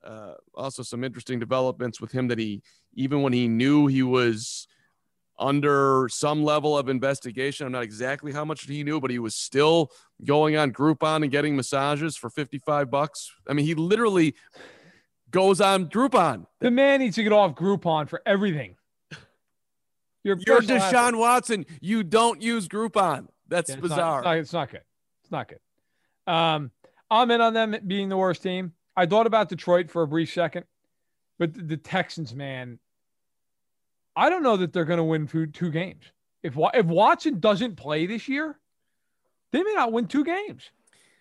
Uh, also, some interesting developments with him that he, even when he knew he was under some level of investigation. I'm not exactly how much he knew, but he was still going on Groupon and getting massages for 55 bucks. I mean, he literally goes on Groupon. The man needs to get off Groupon for everything. You're, You're Deshaun athlete. Watson. You don't use Groupon. That's yeah, it's bizarre. Not, it's, not, it's, not, good. It's not good. Um, I'm in on them being the worst team. I thought about Detroit for a brief second, but the, the Texans, man, I don't know that they're going to win two, two games. If if Watson doesn't play this year, they may not win two games.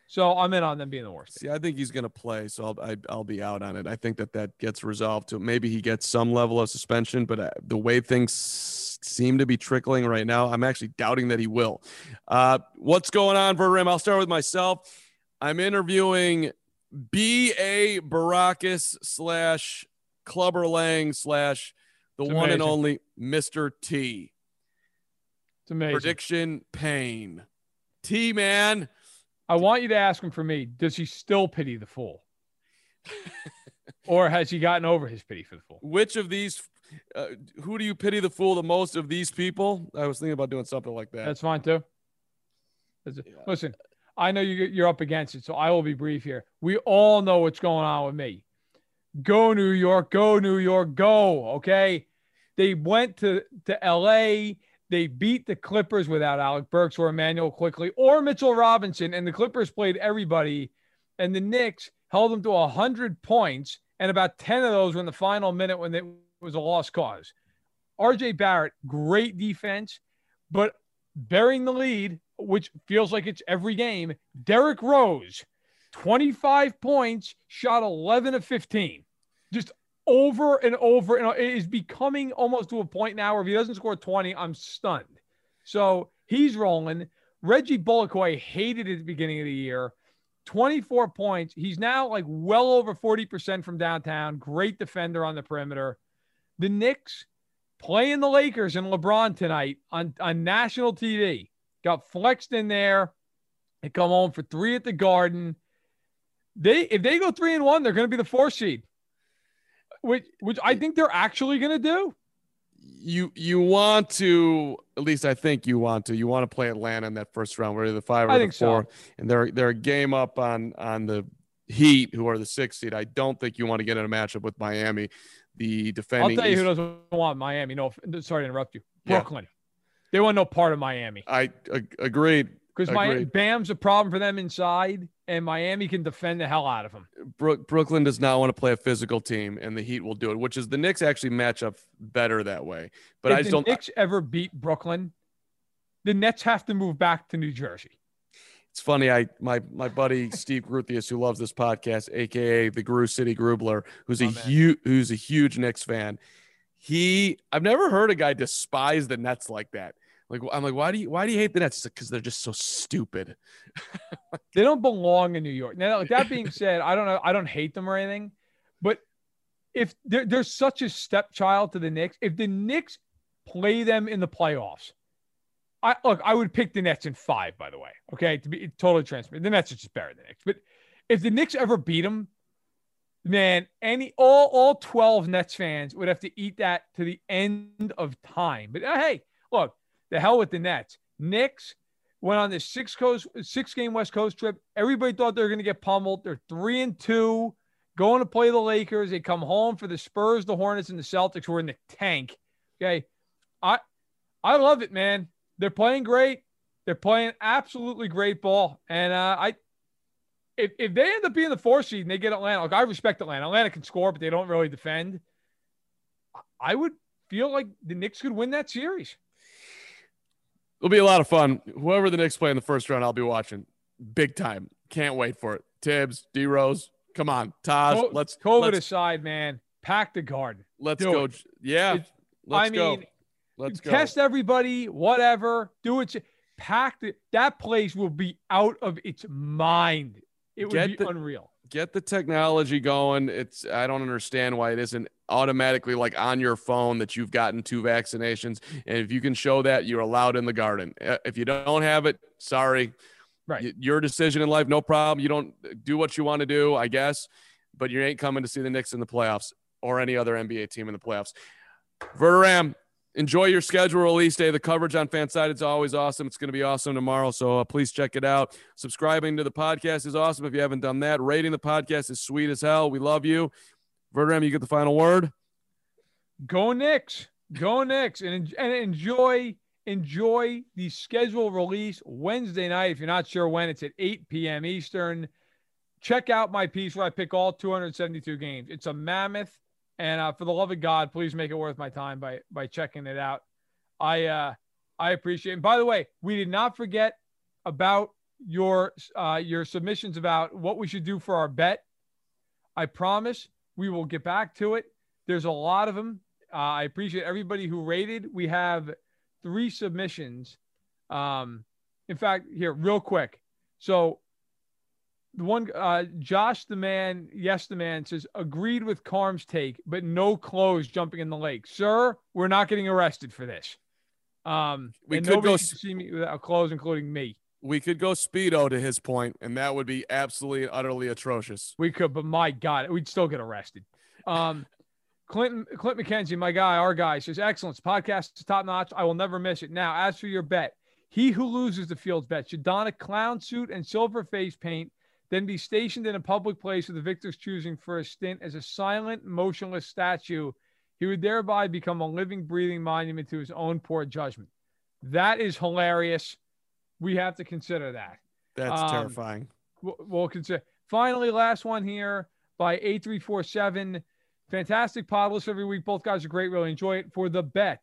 So I'm in on them being the worst. See, I think he's going to play, so I'll I, will i will be out on it. I think that that gets resolved. To maybe he gets some level of suspension, but uh, the way things seem to be trickling right now, I'm actually doubting that he will. Uh, what's going on, Verderame? I'll start with myself. I'm interviewing B. A. Baracus slash Clubber Lang slash the it's one amazing. and only Mr. T. It's amazing. Prediction pain. T man. I want you to ask him for me. Does he still pity the fool? <laughs> or has he gotten over his pity for the fool? Which of these uh, who do you pity the fool the most of these people? I was thinking about doing something like that. That's fine too. Listen, I know you're up against it, so I will be brief here. We all know what's going on with me. Go New York, go New York, go. Okay. They went to, to LA. They beat the Clippers without Alec Burks or Immanuel Quickley or Mitchell Robinson. And the Clippers played everybody. And the Knicks held them to 100 points. And about 10 of those were in the final minute when it was a lost cause. RJ Barrett, great defense, but bearing the lead, which feels like it's every game. Derrick Rose, 25 points, shot 11 of 15. Just over and over. And it is becoming almost to a point now where if he doesn't score 20, I'm stunned. So he's rolling. Reggie Bullock, who I hated at the beginning of the year, 24 points. He's now like well over 40% from downtown. Great defender on the perimeter. The Knicks playing the Lakers and LeBron tonight on, on national TV. Got flexed in there. They come home for three at the Garden. They if they go three and one, they're going to be the four seed, which which I think they're actually going to do. You you want to at least I think you want to you want to play Atlanta in that first round, where they're the five or I the four, so. and they're they're a game up on on the Heat, who are the sixth seed. I don't think you want to get in a matchup with Miami, the defending. I'll tell you East- who doesn't want Miami. No, sorry to interrupt you. Brooklyn. Yeah. They want no part of Miami. I ag- agreed. Because my Bam's a problem for them inside, and Miami can defend the hell out of them. Brook, Brooklyn does not want to play a physical team, and the Heat will do it. Which is the Knicks actually match up better that way. But if I just don't. Knicks ever beat Brooklyn, the Nets have to move back to New Jersey. It's funny. I my my buddy Steve Gruthius, who loves this podcast, aka the Gru City Grubler, who's oh, a huge who's a huge Knicks fan. He I've never heard a guy despise the Nets like that. Like I'm like, why do you why do you hate the Nets? Because they're just so stupid. <laughs> they don't belong in New York. Now, that being said, I don't know. I don't hate them or anything, but if they're, they're such a stepchild to the Knicks, if the Knicks play them in the playoffs, I look, I would pick the Nets in five, by the way. Okay, to be totally transparent, the Nets are just better than the Knicks. But if the Knicks ever beat them, man, any all all twelve Nets fans would have to eat that to the end of time. But uh, hey, look, the hell with the Nets. Knicks went on this six coast six game West Coast trip. Everybody thought they were going to get pummeled. They're three and two, going to play the Lakers. They come home for the Spurs, the Hornets, and the Celtics. Who are in the tank. Okay, I I love it, man. They're playing great. They're playing absolutely great ball. And uh, I, if, if they end up being the four seed and they get Atlanta, like I respect Atlanta. Atlanta can score, but they don't really defend. I would feel like the Knicks could win that series. It'll be a lot of fun. Whoever the Knicks play in the first round, I'll be watching big time. Can't wait for it. Thibs, D Rose, come on, Taj. Co- let's COVID let's, aside, man. Pack the garden. Let's Do go. It. Yeah, let's I go. mean, Let's go. Test everybody, whatever. Do it. Pack the, that place will be out of its mind. It would get be the, unreal. Get the technology going. It's I don't understand why it isn't automatically like on your phone that you've gotten two vaccinations. And if you can show that, you're allowed in the garden. Uh, if you don't have it, sorry. Right. Your decision in life, no problem. You don't do what you want to do, I guess, but you ain't coming to see the Knicks in the playoffs or any other NBA team in the playoffs. Verderame, enjoy your schedule release day. The coverage on FanSided is always awesome. It's going to be awesome tomorrow. So uh, please check it out. Subscribing to the podcast is awesome. If you haven't done that, rating the podcast is sweet as hell. We love you. Verderame, you get the final word. Go Knicks. Go Knicks. And, and enjoy enjoy the schedule release Wednesday night. If you're not sure when, it's at 8 p.m. Eastern. Check out my piece where I pick all 272 games. It's a mammoth and uh, for the love of God, please make it worth my time by by checking it out. I uh, I appreciate. It. And by the way, we did not forget about your uh, your submissions about what we should do for our bet. I promise we will get back to it. There's a lot of them. Uh, I appreciate everybody who rated. We have three submissions. Um, in fact, here real quick. So the one uh, Josh the man, yes the man says agreed with Carm's take, but no clothes jumping in the lake, sir. We're not getting arrested for this. Um, we could go see me without clothes, including me. We could go speedo to his point, and that would be absolutely utterly atrocious. We could, but my God, we'd still get arrested. Um, <laughs> Clinton Clint McKenzie, my guy, our guy, says excellence. Podcast is top notch. I will never miss it. Now, as for your bet, he who loses the fields bet should don a clown suit and silver face paint then be stationed in a public place of the victor's choosing for a stint as a silent, motionless statue. He would thereby become a living, breathing monument to his own poor judgment. That is hilarious. We have to consider that. That's um, terrifying. We'll, we'll consider. Finally, last one here by 8347. Fantastic pod list every week. Both guys are great. Really enjoy it. For the bet,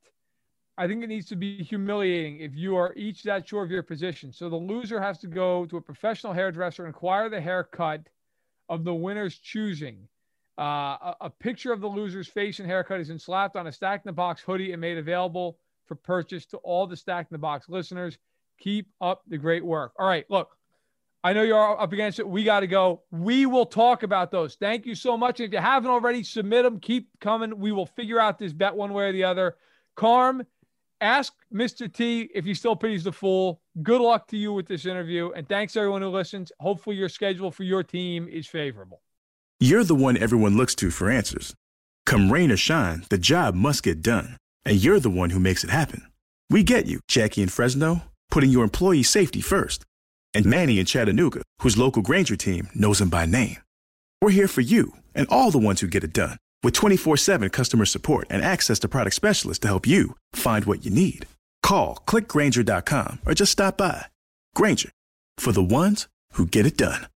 I think it needs to be humiliating if you are each that sure of your position. So the loser has to go to a professional hairdresser and acquire the haircut of the winner's choosing. Uh, a, a, picture of the loser's face and haircut is slapped on a Stacking the Box hoodie and made available for purchase to all the Stacking the Box listeners. Keep up the great work. All right, look, I know you're up against it. We got to go. We will talk about those. Thank you so much. If you haven't already, submit them. Keep coming. We will figure out this bet one way or the other. Carm, ask Mr. T if he still pities the fool. Good luck to you with this interview. And thanks everyone who listens. Hopefully, your schedule for your team is favorable. You're the one everyone looks to for answers. Come rain or shine, the job must get done. And you're the one who makes it happen. We get you, Jackie in Fresno, putting your employee safety first. And Manny in Chattanooga, whose local Grainger team knows him by name. We're here for you and all the ones who get it done with 24 7 customer support and access to product specialists to help you find what you need. Call clickgrainger.com or just stop by. Grainger for the ones who get it done.